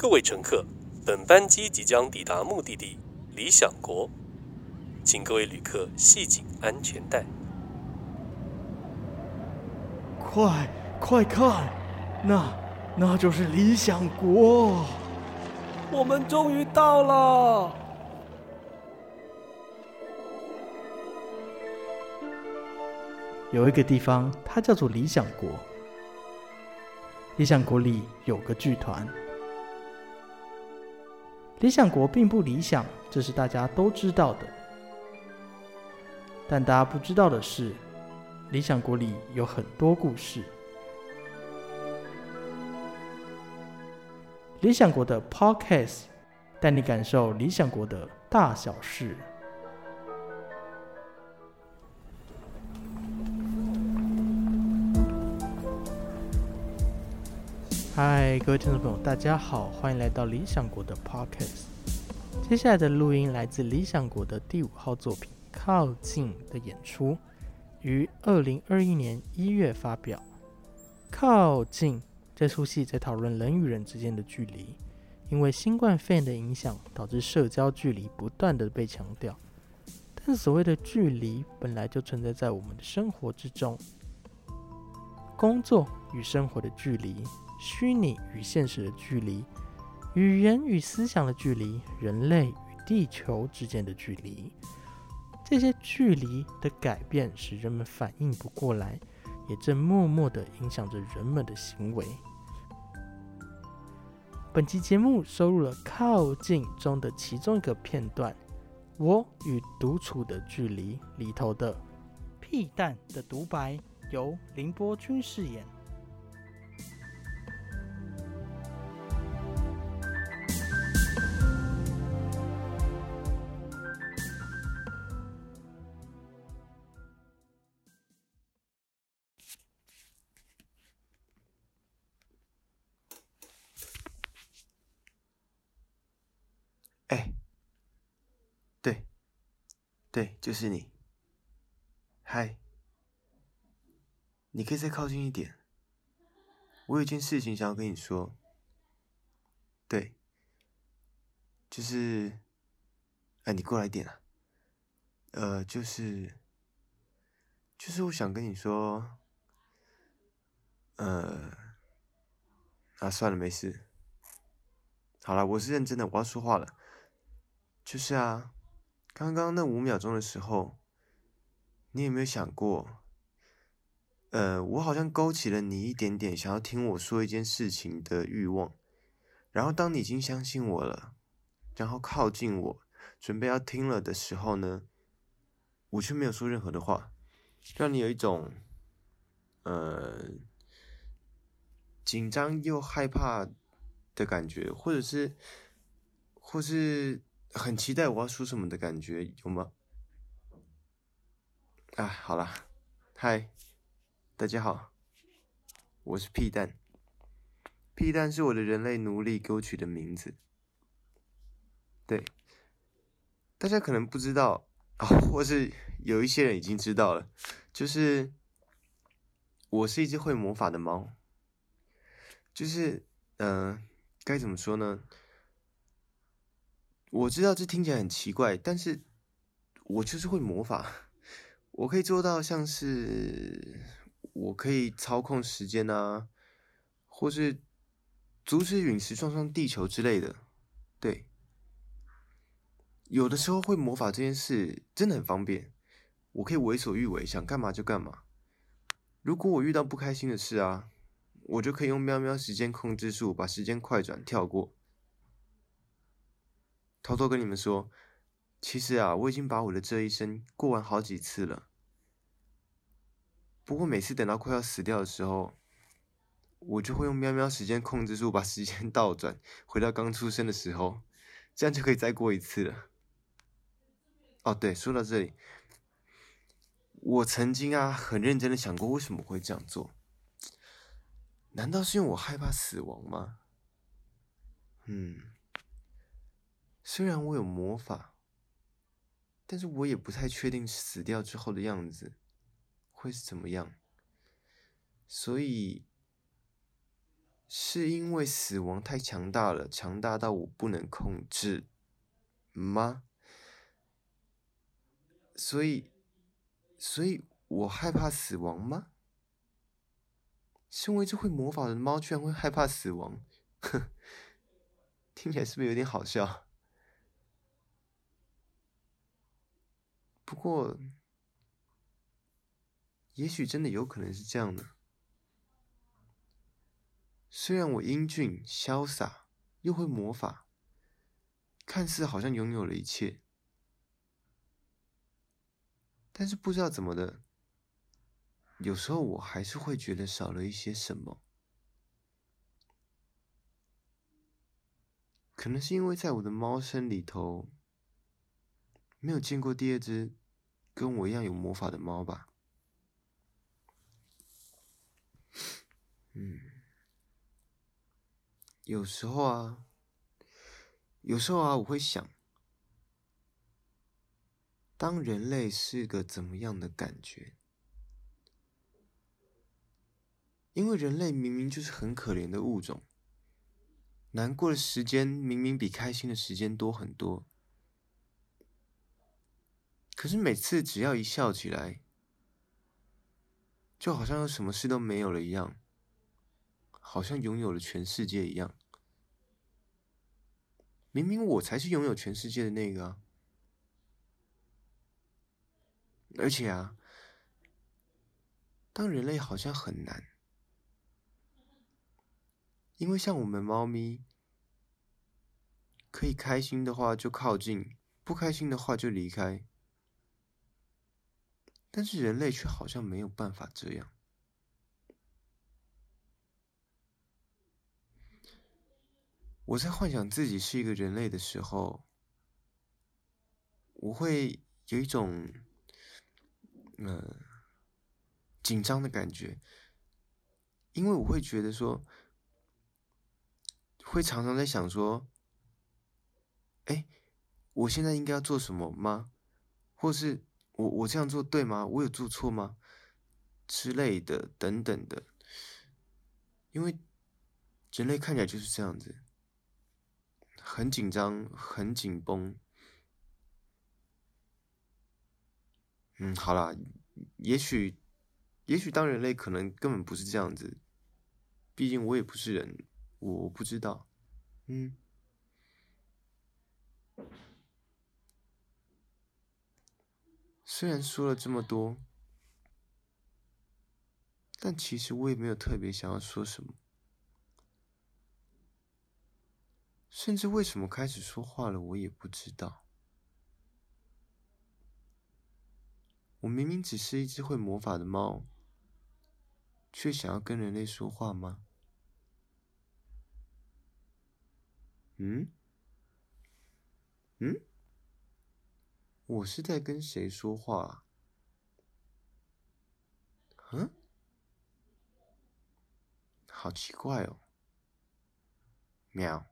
各位乘客，本班机即将抵达目的地理想国，请各位旅客系紧安全带。快快看，那那就是理想国，我们终于到了。有一个地方，它叫做理想国。理想国里有个剧团。理想国并不理想，这是大家都知道的。但大家不知道的是，理想国里有很多故事。理想国的 Podcast 带你感受理想国的大小事。嗨，各位听众朋友，大家好，欢迎来到理想国的 Podcast。接下来的录音来自理想国的第五号作品《靠近》的演出，于二零二一年一月发表。《靠近》这出戏在讨论人与人之间的距离，因为新冠肺炎的影响，导致社交距离不断的被强调。但所谓的距离，本来就存在在我们的生活之中，工作与生活的距离。虚拟与现实的距离，语言与思想的距离，人类与地球之间的距离，这些距离的改变使人们反应不过来，也正默默地影响着人们的行为。本期节目收录了《靠近》中的其中一个片段“我与独处的距离”里头的屁蛋的独白，由林波君饰演。对，就是你。嗨，你可以再靠近一点。我有件事情想要跟你说。对，就是，哎，你过来一点啊。呃，就是，就是我想跟你说，呃，啊，算了，没事。好了，我是认真的，我要说话了。就是啊，刚刚那五秒钟的时候，你有没有想过？呃，我好像勾起了你一点点想要听我说一件事情的欲望。然后当你已经相信我了，然后靠近我，准备要听了的时候呢，我却没有说任何的话，让你有一种呃紧张又害怕的感觉，或者是，或是。很期待我要说什么的感觉有吗？啊，好了，嗨，大家好，我是屁蛋。屁蛋是我的人类奴隶给我取的名字。对，大家可能不知道啊，或是有一些人已经知道了，就是我是一只会魔法的猫。就是，嗯，该怎么说呢？我知道这听起来很奇怪，但是我就是会魔法，我可以做到像是我可以操控时间啊，或是阻止陨石撞上地球之类的。对，有的时候会魔法这件事真的很方便，我可以为所欲为，想干嘛就干嘛。如果我遇到不开心的事啊，我就可以用喵喵时间控制术把时间快转跳过。偷偷跟你们说，其实啊，我已经把我的这一生过完好几次了。不过每次等到快要死掉的时候，我就会用喵喵时间控制住，把时间倒转，回到刚出生的时候，这样就可以再过一次了。哦，对，说到这里，我曾经啊，很认真的想过，为什么会这样做？难道是因为我害怕死亡吗？嗯。虽然我有魔法，但是我也不太确定死掉之后的样子会是怎么样。所以，是因为死亡太强大了，强大到我不能控制吗？所以，所以我害怕死亡吗？身为一只会魔法的猫，居然会害怕死亡，哼，听起来是不是有点好笑？不过，也许真的有可能是这样的。虽然我英俊潇洒，又会魔法，看似好像拥有了一切，但是不知道怎么的，有时候我还是会觉得少了一些什么。可能是因为在我的猫生里头，没有见过第二只跟我一样有魔法的猫吧。嗯。有时候啊，有时候啊，我会想，当人类是个怎么样的感觉？因为人类明明就是很可怜的物种，难过的时间明明比开心的时间多很多，可是每次只要一笑起来，就好像什么事都没有了一样。好像拥有了全世界一样，明明我才是拥有全世界的那个！而且啊，当人类好像很难，因为像我们猫咪，可以开心的话就靠近，不开心的话就离开，但是人类却好像没有办法这样。我在幻想自己是一个人类的时候，我会有一种，呃，紧张的感觉，因为我会觉得说，会常常在想说，哎，我现在应该要做什么吗？或是我我这样做对吗？我有做错吗？之类的等等的，因为人类看起来就是这样子。很紧张，很紧绷。嗯，好啦，也许，也许当人类可能根本不是这样子，毕竟我也不是人，我不知道。嗯，虽然说了这么多，但其实我也没有特别想要说什么。甚至为什么开始说话了，我也不知道。我明明只是一只会魔法的猫，却想要跟人类说话吗？嗯？嗯？我是在跟谁说话？嗯？好奇怪哦。喵。